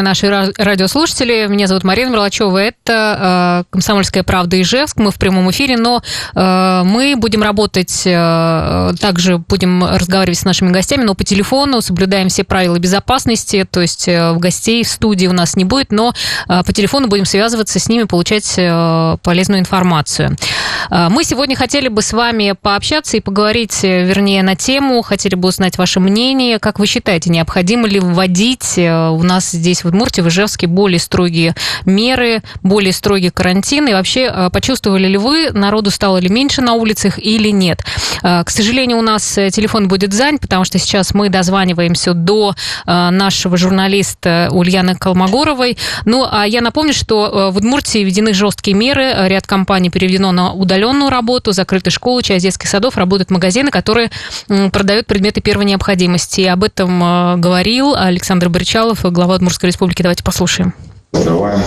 Наши радиослушатели, меня зовут Марина Мерлачева, это э, «Комсомольская правда» Ижевск, мы в прямом эфире, но э, мы будем работать, э, также будем разговаривать с нашими гостями, но по телефону, соблюдаем все правила безопасности, то есть э, гостей в студии у нас не будет, но э, по телефону будем связываться с ними, получать э, полезную информацию. Э, мы сегодня хотели бы с вами пообщаться и поговорить, э, вернее, на тему, хотели бы узнать ваше мнение, как вы считаете, необходимо ли вводить э, у нас здесь Удмуртии, в Ижевске более строгие меры, более строгий карантин? И вообще, э, почувствовали ли вы, народу стало ли меньше на улицах или нет? Э, к сожалению, у нас э, телефон будет занят, потому что сейчас мы дозваниваемся до нашего журналиста Ульяны Колмогоровой. Ну, а я напомню, что в Удмуртии введены жесткие меры, ряд компаний переведено на удаленную работу, закрыты школы, часть детских садов, работают магазины, которые продают предметы первой необходимости. И об этом говорил Александр Бричалов, глава Удмуртской республики. Давайте послушаем. Открываем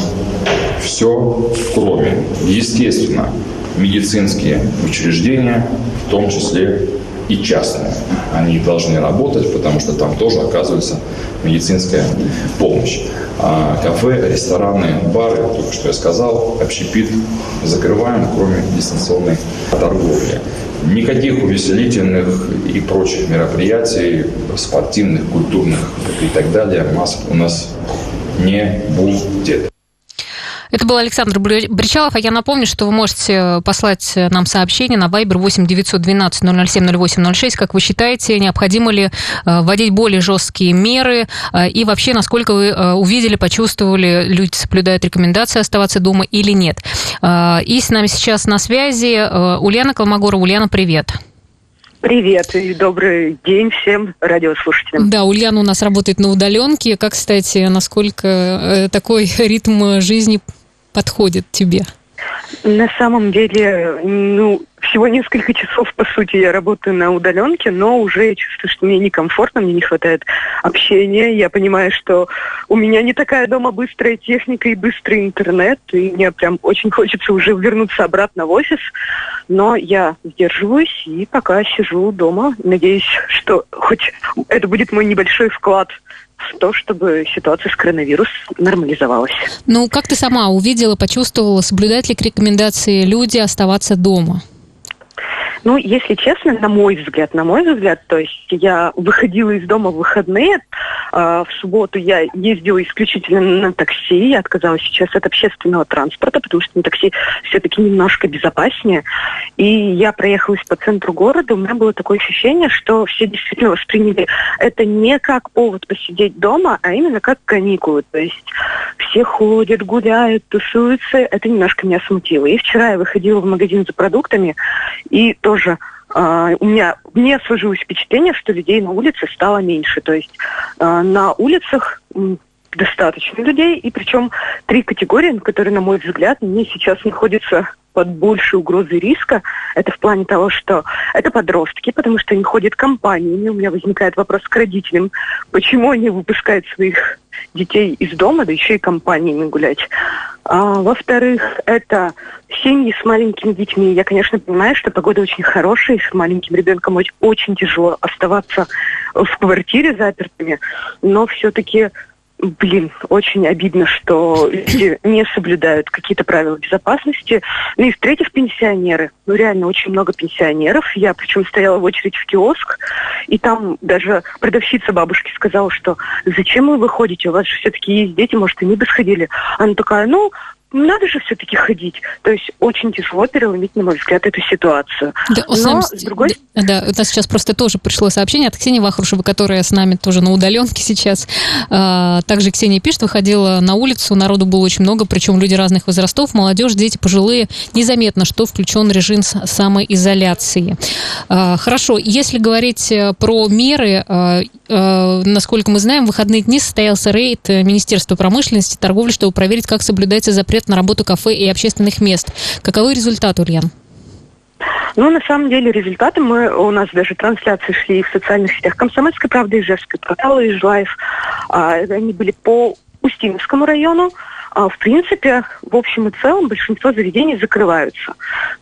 все, кроме, естественно, медицинские учреждения, в том числе и частные. Они должны работать, потому что там тоже оказывается медицинская помощь. А кафе, рестораны, бары, только что я сказал, общепит закрываем, кроме дистанционной торговли. Никаких увеселительных и прочих мероприятий, спортивных, культурных и так далее, масок у нас не будет. Это был Александр Бричалов, а я напомню, что вы можете послать нам сообщение на Viber 8 912 007 0806. Как вы считаете, необходимо ли э, вводить более жесткие меры? Э, и вообще, насколько вы э, увидели, почувствовали, люди соблюдают рекомендации оставаться дома или нет? И с нами сейчас на связи Ульяна Колмогорова. Ульяна, привет. Привет и добрый день всем радиослушателям. Да, Ульяна у нас работает на удаленке. Как, кстати, насколько такой ритм жизни подходит тебе? На самом деле, ну, всего несколько часов, по сути, я работаю на удаленке, но уже чувствую, что мне некомфортно, мне не хватает общения. Я понимаю, что у меня не такая дома быстрая техника и быстрый интернет, и мне прям очень хочется уже вернуться обратно в офис. Но я сдерживаюсь и пока сижу дома. Надеюсь, что хоть это будет мой небольшой вклад то, чтобы ситуация с коронавирусом нормализовалась. Ну, как ты сама увидела, почувствовала, соблюдают ли люди люди оставаться дома? Ну, если честно, на мой взгляд, на мой взгляд, то есть я выходила из дома в выходные, э, в субботу я ездила исключительно на такси, я отказалась сейчас от общественного транспорта, потому что на такси все-таки немножко безопаснее. И я проехалась по центру города, у меня было такое ощущение, что все действительно восприняли это не как повод посидеть дома, а именно как каникулы. То есть все ходят, гуляют, тусуются. Это немножко меня смутило. И вчера я выходила в магазин за продуктами, и то тоже Uh, у меня мне сложилось впечатление, что людей на улице стало меньше. То есть uh, на улицах достаточно людей, и причем три категории, которые, на мой взгляд, мне сейчас находятся под большей угрозой риска. Это в плане того, что это подростки, потому что они ходят компаниями. У меня возникает вопрос к родителям, почему они выпускают своих детей из дома, да еще и компаниями гулять. А, во-вторых, это семьи с маленькими детьми. Я, конечно, понимаю, что погода очень хорошая, и с маленьким ребенком очень, очень тяжело оставаться в квартире запертыми, но все-таки блин, очень обидно, что люди не соблюдают какие-то правила безопасности. Ну и в-третьих, пенсионеры. Ну реально очень много пенсионеров. Я причем стояла в очередь в киоск, и там даже продавщица бабушки сказала, что зачем вы выходите, у вас же все-таки есть дети, может, они бы сходили. Она такая, ну, надо же все-таки ходить. То есть очень тяжело переломить, на мой взгляд, эту ситуацию. Да, Но, сам, с другой... да, да, у нас сейчас просто тоже пришло сообщение от Ксении Вахрушевой, которая с нами тоже на удаленке сейчас. А, также Ксения пишет, выходила на улицу, народу было очень много, причем люди разных возрастов, молодежь, дети, пожилые. Незаметно, что включен режим самоизоляции. А, хорошо, если говорить э, про меры, а, а, насколько мы знаем, в выходные дни состоялся рейд Министерства промышленности и торговли, чтобы проверить, как соблюдается запрет запрет на работу кафе и общественных мест. Каковы результаты, Ульян? Ну, на самом деле, результаты мы, у нас даже трансляции шли в социальных сетях «Комсомольской правды» Ижевской, портала Ижлайф. А, они были по Устиновскому району, а, в принципе, в общем и целом большинство заведений закрываются.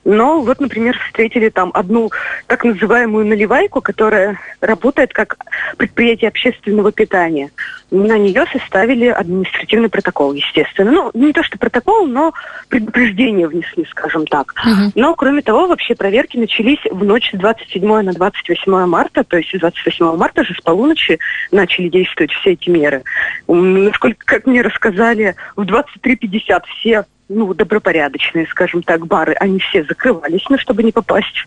Но вот, например, встретили там одну так называемую наливайку, которая работает как предприятие общественного питания. На нее составили административный протокол, естественно. Ну, не то что протокол, но предупреждение внесли, скажем так. Угу. Но, кроме того, вообще проверки начались в ночь с 27 на 28 марта, то есть с 28 марта же с полуночи начали действовать все эти меры. Насколько, как мне рассказали, в 23.50 все ну, добропорядочные, скажем так, бары, они все закрывались, ну, чтобы не попасть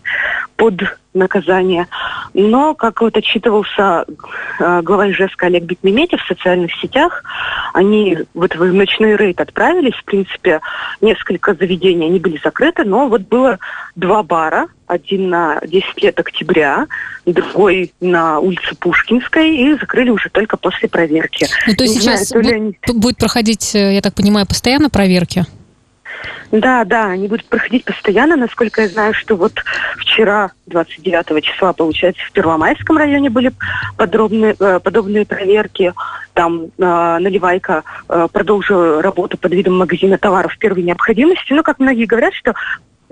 под наказание. Но, как вот отчитывался э, глава Ижевска Олег Бекмеметьев в социальных сетях, они вот в ночной рейд отправились, в принципе, несколько заведений, они были закрыты, но вот было два бара, один на 10 лет октября, другой на улице Пушкинской, и закрыли уже только после проверки. Ну, то есть сейчас знаю, то они... будет проходить, э, я так понимаю, постоянно проверки? Да, да, они будут проходить постоянно. Насколько я знаю, что вот вчера, 29 числа, получается, в Первомайском районе были подробные, э, подобные проверки. Там э, наливайка э, продолжила работу под видом магазина товаров первой необходимости. Ну, как многие говорят, что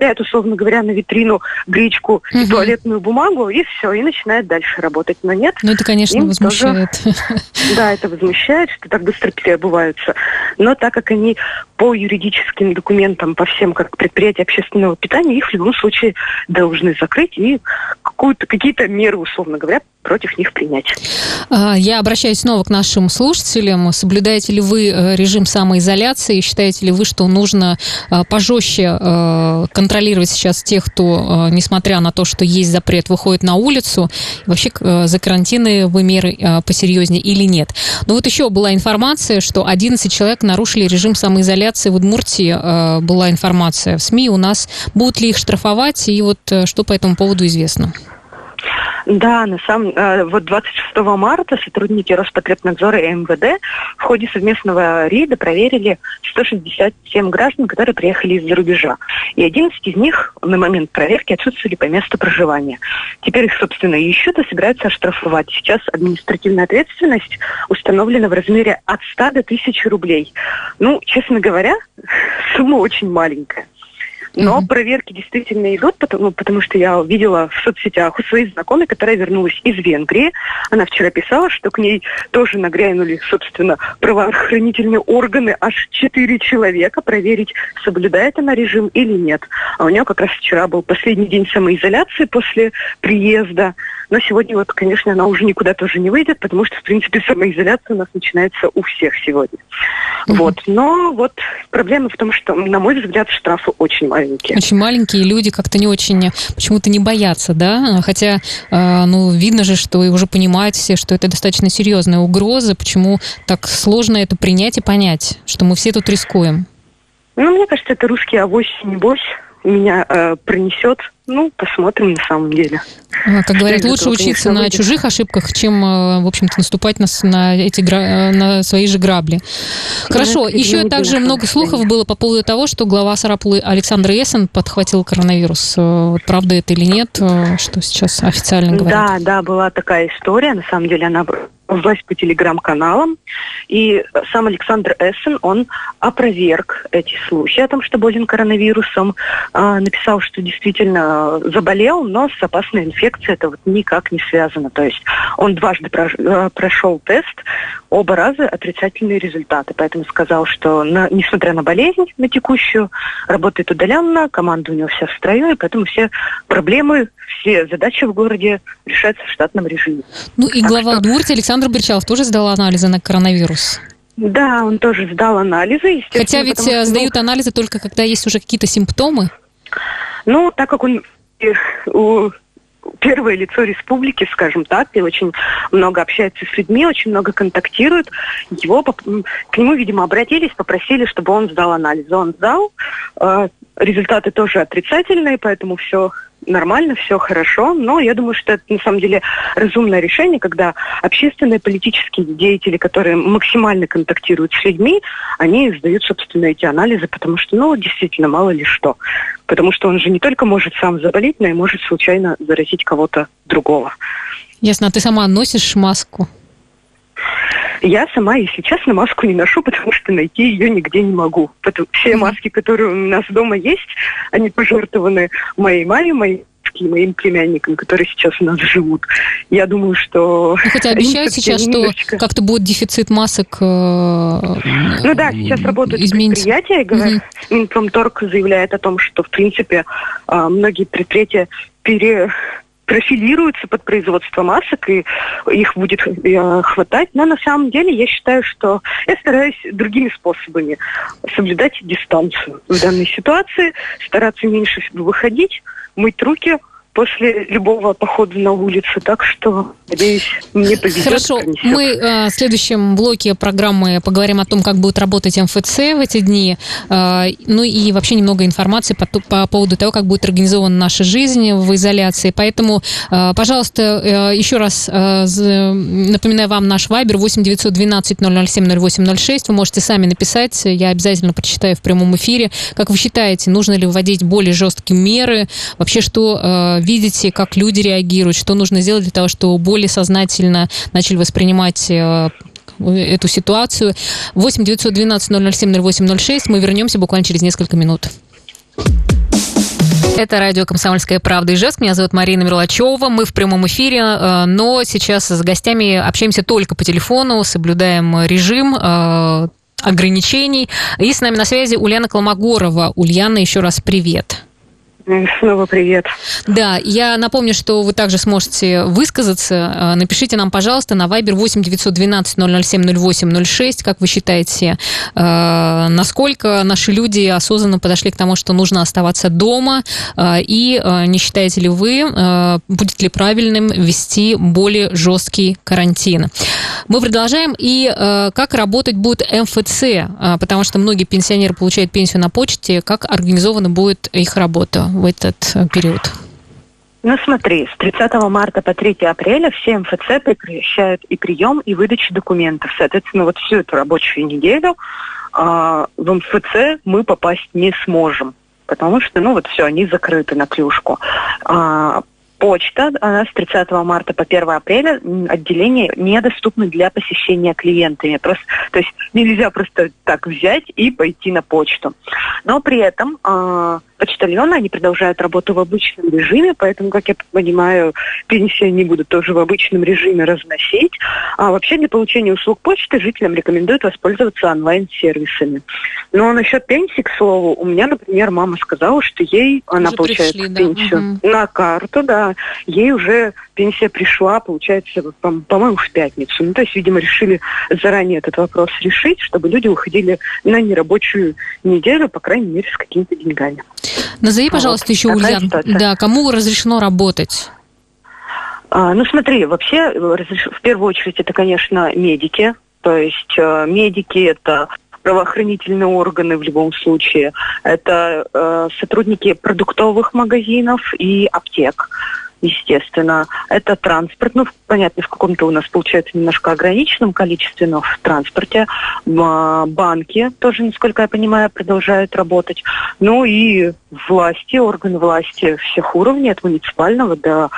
цепляет, условно говоря, на витрину гречку угу. и туалетную бумагу, и все, и начинает дальше работать. Но нет. Ну, это, конечно, возмущает. Тоже, да, это возмущает, что так быстро переобуваются. Но так как они по юридическим документам, по всем, как предприятия общественного питания, их в любом случае должны закрыть и какие-то меры, условно говоря, против них принять. А, я обращаюсь снова к нашим слушателям. Соблюдаете ли вы э, режим самоизоляции? Считаете ли вы, что нужно э, пожестче э, контролировать сейчас тех, кто, несмотря на то, что есть запрет, выходит на улицу? Вообще за карантины вы меры посерьезнее или нет? Ну вот еще была информация, что 11 человек нарушили режим самоизоляции в Удмуртии. Была информация в СМИ у нас. Будут ли их штрафовать? И вот что по этому поводу известно? Да, на самом э, вот 26 марта сотрудники Роспотребнадзора и МВД в ходе совместного рейда проверили 167 граждан, которые приехали из-за рубежа. И 11 из них на момент проверки отсутствовали по месту проживания. Теперь их, собственно, ищут и собираются оштрафовать. Сейчас административная ответственность установлена в размере от 100 до 1000 рублей. Ну, честно говоря, сумма очень маленькая. Но mm-hmm. проверки действительно идут, потому, потому что я видела в соцсетях у своей знакомой, которая вернулась из Венгрии. Она вчера писала, что к ней тоже нагрянули, собственно, правоохранительные органы, аж четыре человека, проверить, соблюдает она режим или нет. А у нее как раз вчера был последний день самоизоляции после приезда. Но сегодня вот, конечно, она уже никуда тоже не выйдет, потому что, в принципе, самоизоляция у нас начинается у всех сегодня. Mm-hmm. Вот. Но вот проблема в том, что, на мой взгляд, штрафы очень маленькие. Очень маленькие, люди как-то не очень, почему-то не боятся, да? Хотя, э, ну, видно же, что и уже понимают все, что это достаточно серьезная угроза. Почему так сложно это принять и понять, что мы все тут рискуем? Ну, мне кажется, это русский авось, небось меня э, пронесет. Ну, посмотрим на самом деле. А, как говорят, лучше учиться на выйдет. чужих ошибках, чем, э, в общем-то, наступать на, на, эти, э, на свои же грабли. Хорошо, да, еще также много слухов было по поводу того, что глава Сарапулы Александр Есен подхватил коронавирус. Э, вот правда это или нет, что сейчас официально говорят? Да, да, была такая история. На самом деле она власть по телеграм-каналам. И сам Александр Эссен, он опроверг эти слухи о том, что болен коронавирусом. Э, написал, что действительно заболел, но с опасной инфекцией это вот никак не связано. То есть он дважды э, прошел тест, оба раза отрицательные результаты. Поэтому сказал, что на, несмотря на болезнь, на текущую, работает удаленно, команда у него вся в строю, и поэтому все проблемы, все задачи в городе решаются в штатном режиме. Ну и так глава что... Удмуртии Александр Берчалов тоже сдал анализы на коронавирус. Да, он тоже сдал анализы. Хотя ведь потому, сдают ну, анализы только когда есть уже какие-то симптомы. Ну, так как он у первое лицо республики, скажем так, и очень много общается с людьми, очень много контактирует. Его, к нему, видимо, обратились, попросили, чтобы он сдал анализ. Он сдал, э, результаты тоже отрицательные, поэтому все нормально, все хорошо, но я думаю, что это на самом деле разумное решение, когда общественные политические деятели, которые максимально контактируют с людьми, они сдают, собственно, эти анализы, потому что, ну, действительно, мало ли что. Потому что он же не только может сам заболеть, но и может случайно заразить кого-то другого. Ясно. А ты сама носишь маску? Я сама, если честно, маску не ношу, потому что найти ее нигде не могу. Все маски, которые у нас дома есть, они пожертвованы моей маме, моей и моим племянникам, которые сейчас у нас живут. Я думаю, что... Ну, хотя обещают сейчас, что немножечко... как-то будет дефицит масок э, Ну да, сейчас работают изменится. предприятия, говорят, угу. Минпромторг заявляет о том, что, в принципе, а, многие предприятия пере профилируются под производство масок, и их будет э, хватать. Но на самом деле я считаю, что я стараюсь другими способами соблюдать дистанцию в данной ситуации, стараться меньше выходить, мыть руки – после любого похода на улицу. Так что, надеюсь, мне повезет. Хорошо. Мы э, в следующем блоке программы поговорим о том, как будет работать МФЦ в эти дни. Э, ну и вообще немного информации по, по поводу того, как будет организована наша жизнь в изоляции. Поэтому, э, пожалуйста, э, еще раз э, напоминаю вам наш вайбер 8 912 007 0806. Вы можете сами написать. Я обязательно прочитаю в прямом эфире. Как вы считаете, нужно ли вводить более жесткие меры? Вообще, что э, видите, как люди реагируют, что нужно сделать для того, чтобы более сознательно начали воспринимать э, эту ситуацию. 8 912 007 0806. Мы вернемся буквально через несколько минут. Это радио «Комсомольская правда» и Ижевск. Меня зовут Марина Мерлачева. Мы в прямом эфире, э, но сейчас с гостями общаемся только по телефону, соблюдаем режим э, ограничений. И с нами на связи Ульяна Колмогорова. Ульяна, еще раз привет. Снова привет. Да, я напомню, что вы также сможете высказаться. А, напишите нам, пожалуйста, на Viber 8 912 007 08 06. Как вы считаете, а, насколько наши люди осознанно подошли к тому, что нужно оставаться дома? А, и не считаете ли вы, будет ли правильным ввести более жесткий карантин? Мы продолжаем. И как работать будет МФЦ? Потому что многие пенсионеры получают пенсию на почте. Как организована будет их работа? В этот э, период? Ну смотри, с 30 марта по 3 апреля все МФЦ прекращают и прием, и выдачу документов. Соответственно, вот всю эту рабочую неделю а, в МФЦ мы попасть не сможем потому что, ну, вот все, они закрыты на клюшку. А, почта, она с 30 марта по 1 апреля отделение недоступны для посещения клиентами. Просто, то есть нельзя просто так взять и пойти на почту. Но при этом э, почтальоны, они продолжают работу в обычном режиме, поэтому, как я понимаю, пенсии они будут тоже в обычном режиме разносить. А вообще для получения услуг почты жителям рекомендуют воспользоваться онлайн-сервисами. Но насчет пенсии, к слову, у меня, например, мама сказала, что ей она уже получает пришли, пенсию да? на карту, да, ей уже пенсия пришла, получается, по-моему, в пятницу. Ну, то есть, видимо, решили заранее этот вопрос решить, чтобы люди уходили на нерабочую неделю, по крайней мере, с какими-то деньгами. Назови, пожалуйста, вот, еще, Ульян, да, кому разрешено работать? А, ну, смотри, вообще, в первую очередь, это, конечно, медики. То есть э, медики – это правоохранительные органы в любом случае. Это э, сотрудники продуктовых магазинов и аптек естественно. Это транспорт, ну, понятно, в каком-то у нас получается немножко ограниченном количестве, но в транспорте. Банки тоже, насколько я понимаю, продолжают работать. Ну и власти, органы власти всех уровней, от муниципального до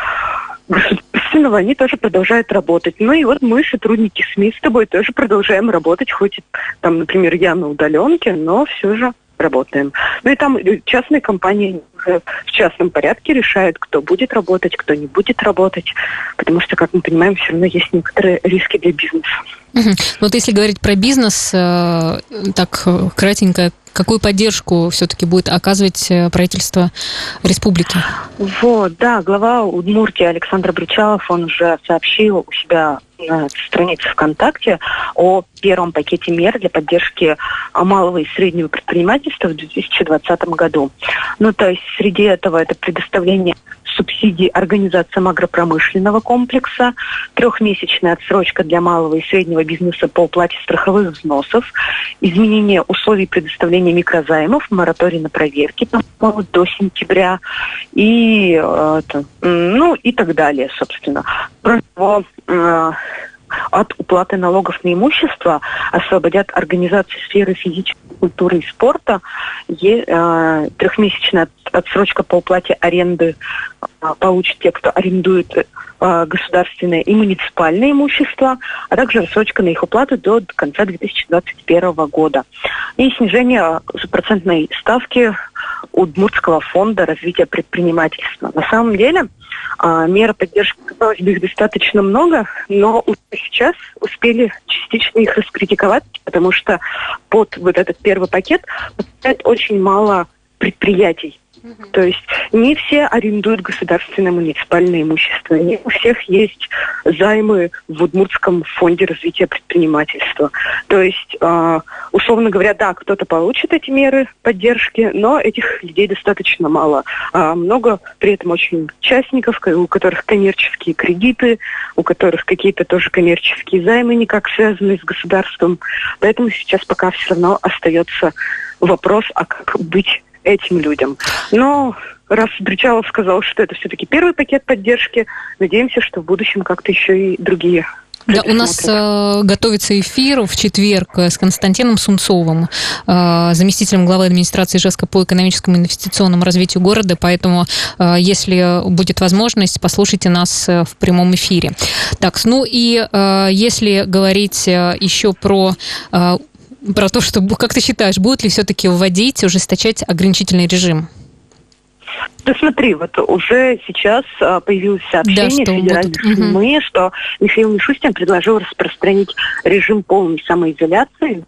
государственного, они тоже продолжают работать. Ну и вот мы, сотрудники СМИ, с тобой тоже продолжаем работать, хоть там, например, я на удаленке, но все же работаем. Ну и там э, частные компании уже в частном порядке решают, кто будет работать, кто не будет работать, потому что, как мы понимаем, все равно есть некоторые риски для бизнеса. Угу. Вот если говорить про бизнес, э, так э, кратенько, какую поддержку все-таки будет оказывать правительство республики? Вот, да, глава Удмуртии Александр Бричалов, он уже сообщил у себя странице ВКонтакте о первом пакете мер для поддержки малого и среднего предпринимательства в 2020 году. Ну, то есть среди этого это предоставление субсидий организациям агропромышленного комплекса, трехмесячная отсрочка для малого и среднего бизнеса по уплате страховых взносов, изменение условий предоставления микрозаймов, мораторий на проверки до сентября и, э, ну, и так далее, собственно. Кроме того, э, от уплаты налогов на имущество, освободят организации сферы физической культуры и спорта. Е, э, трехмесячная отсрочка по уплате аренды э, получат те, кто арендует э, государственное и муниципальное имущество, а также рассрочка на их уплату до конца 2021 года. И снижение процентной ставки Удмуртского фонда развития предпринимательства. На самом деле, а, меры поддержки, казалось бы, их достаточно много, но уже сейчас успели частично их раскритиковать, потому что под вот этот первый пакет подпадает очень мало предприятий. То есть не все арендуют государственное муниципальное имущество, не у всех есть займы в Удмуртском фонде развития предпринимательства. То есть, э, условно говоря, да, кто-то получит эти меры поддержки, но этих людей достаточно мало. А много при этом очень участников, у которых коммерческие кредиты, у которых какие-то тоже коммерческие займы никак связанные с государством. Поэтому сейчас пока все равно остается вопрос, а как быть этим людям. Но раз Бричалов сказал, что это все-таки первый пакет поддержки, надеемся, что в будущем как-то еще и другие да, у нас э, готовится эфир в четверг с Константином Сунцовым, э, заместителем главы администрации Ижевска по экономическому и инвестиционному развитию города, поэтому, э, если будет возможность, послушайте нас э, в прямом эфире. Так, ну и э, если говорить э, еще про э, про то, что, как ты считаешь, будут ли все-таки вводить, ужесточать ограничительный режим? Да смотри, вот уже сейчас а, появилось сообщение да, федеральных СМИ, угу. что Михаил Мишустин предложил распространить режим полной самоизоляции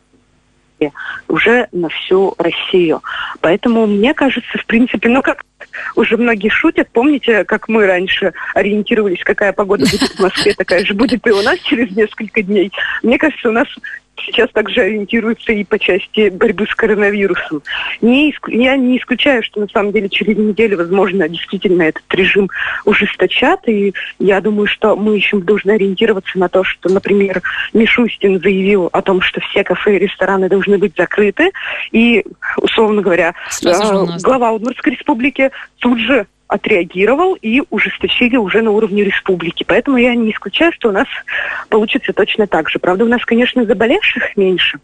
уже на всю Россию. Поэтому мне кажется, в принципе, ну как уже многие шутят. Помните, как мы раньше ориентировались, какая погода будет в Москве, такая же будет и у нас через несколько дней. Мне кажется, у нас сейчас также ориентируется и по части борьбы с коронавирусом. Не, я не исключаю, что на самом деле через неделю, возможно, действительно этот режим ужесточат, и я думаю, что мы еще должны ориентироваться на то, что, например, Мишустин заявил о том, что все кафе и рестораны должны быть закрыты, и, условно говоря, э, глава Удмуртской республики тут же отреагировал и ужесточили уже на уровне республики. Поэтому я не исключаю, что у нас получится точно так же. Правда, у нас, конечно, заболевших меньше,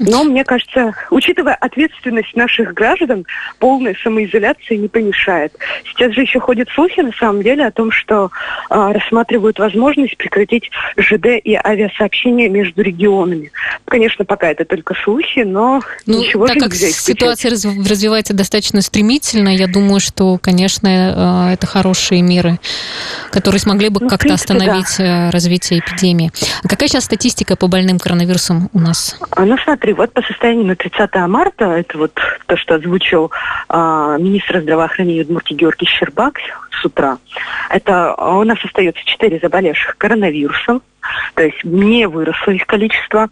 но, мне кажется, учитывая ответственность наших граждан, полная самоизоляция не помешает. Сейчас же еще ходят слухи, на самом деле, о том, что э, рассматривают возможность прекратить ЖД и авиасообщение между регионами. Конечно, пока это только слухи, но ну, ничего так же как нельзя исключать. ситуация развивается достаточно стремительно, я думаю, что, конечно, э, это хорошие меры, которые смогли бы ну, как-то принципе, остановить да. Э, развитие эпидемии. А какая сейчас статистика по больным коронавирусом у нас? Ну, смотри, вот по состоянию на 30 марта, это вот то, что озвучил а, министр здравоохранения Удмуртии Георгий Щербак с утра, это у нас остается 4 заболевших коронавирусом, то есть не выросло их количество.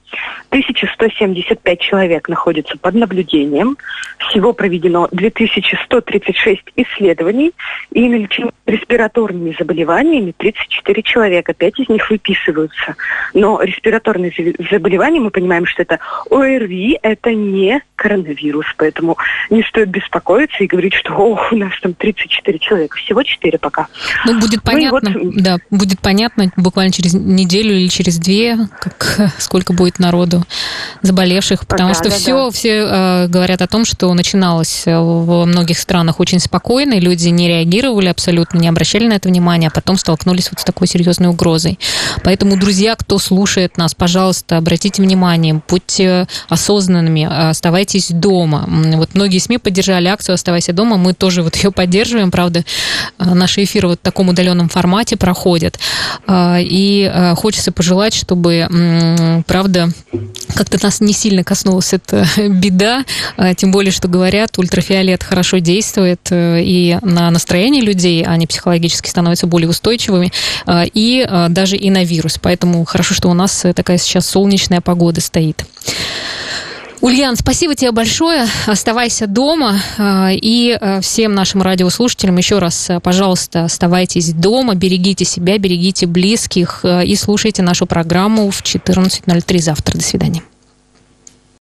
1175 человек находятся под наблюдением. Всего проведено 2136 исследований. И на лечение респираторными заболеваниями 34 человека. Пять из них выписываются. Но респираторные заболевания, мы понимаем, что это ОРВИ, это не коронавирус. Поэтому не стоит беспокоиться и говорить, что ох, у нас там 34 человека. Всего 4 пока. Ну, будет ну понятно, ну, вот... да, будет понятно буквально через неделю или через две, как, сколько будет народу заболевших, потому да, что да, все, да. все э, говорят о том, что начиналось во многих странах очень спокойно, и люди не реагировали абсолютно, не обращали на это внимания, а потом столкнулись вот с такой серьезной угрозой. Поэтому, друзья, кто слушает нас, пожалуйста, обратите внимание, будьте осознанными, оставайтесь дома. Вот многие СМИ поддержали акцию «Оставайся дома», мы тоже вот ее поддерживаем, правда, э, наши эфиры вот в таком удаленном формате проходят, э, и э, хочется пожелать, чтобы, правда, как-то нас не сильно коснулась эта беда, тем более, что говорят, ультрафиолет хорошо действует и на настроение людей, они психологически становятся более устойчивыми, и даже и на вирус. Поэтому хорошо, что у нас такая сейчас солнечная погода стоит. Ульян, спасибо тебе большое. Оставайся дома. А, и а, всем нашим радиослушателям еще раз, а, пожалуйста, оставайтесь дома, берегите себя, берегите близких и слушайте нашу программу в 14.03 завтра. До свидания.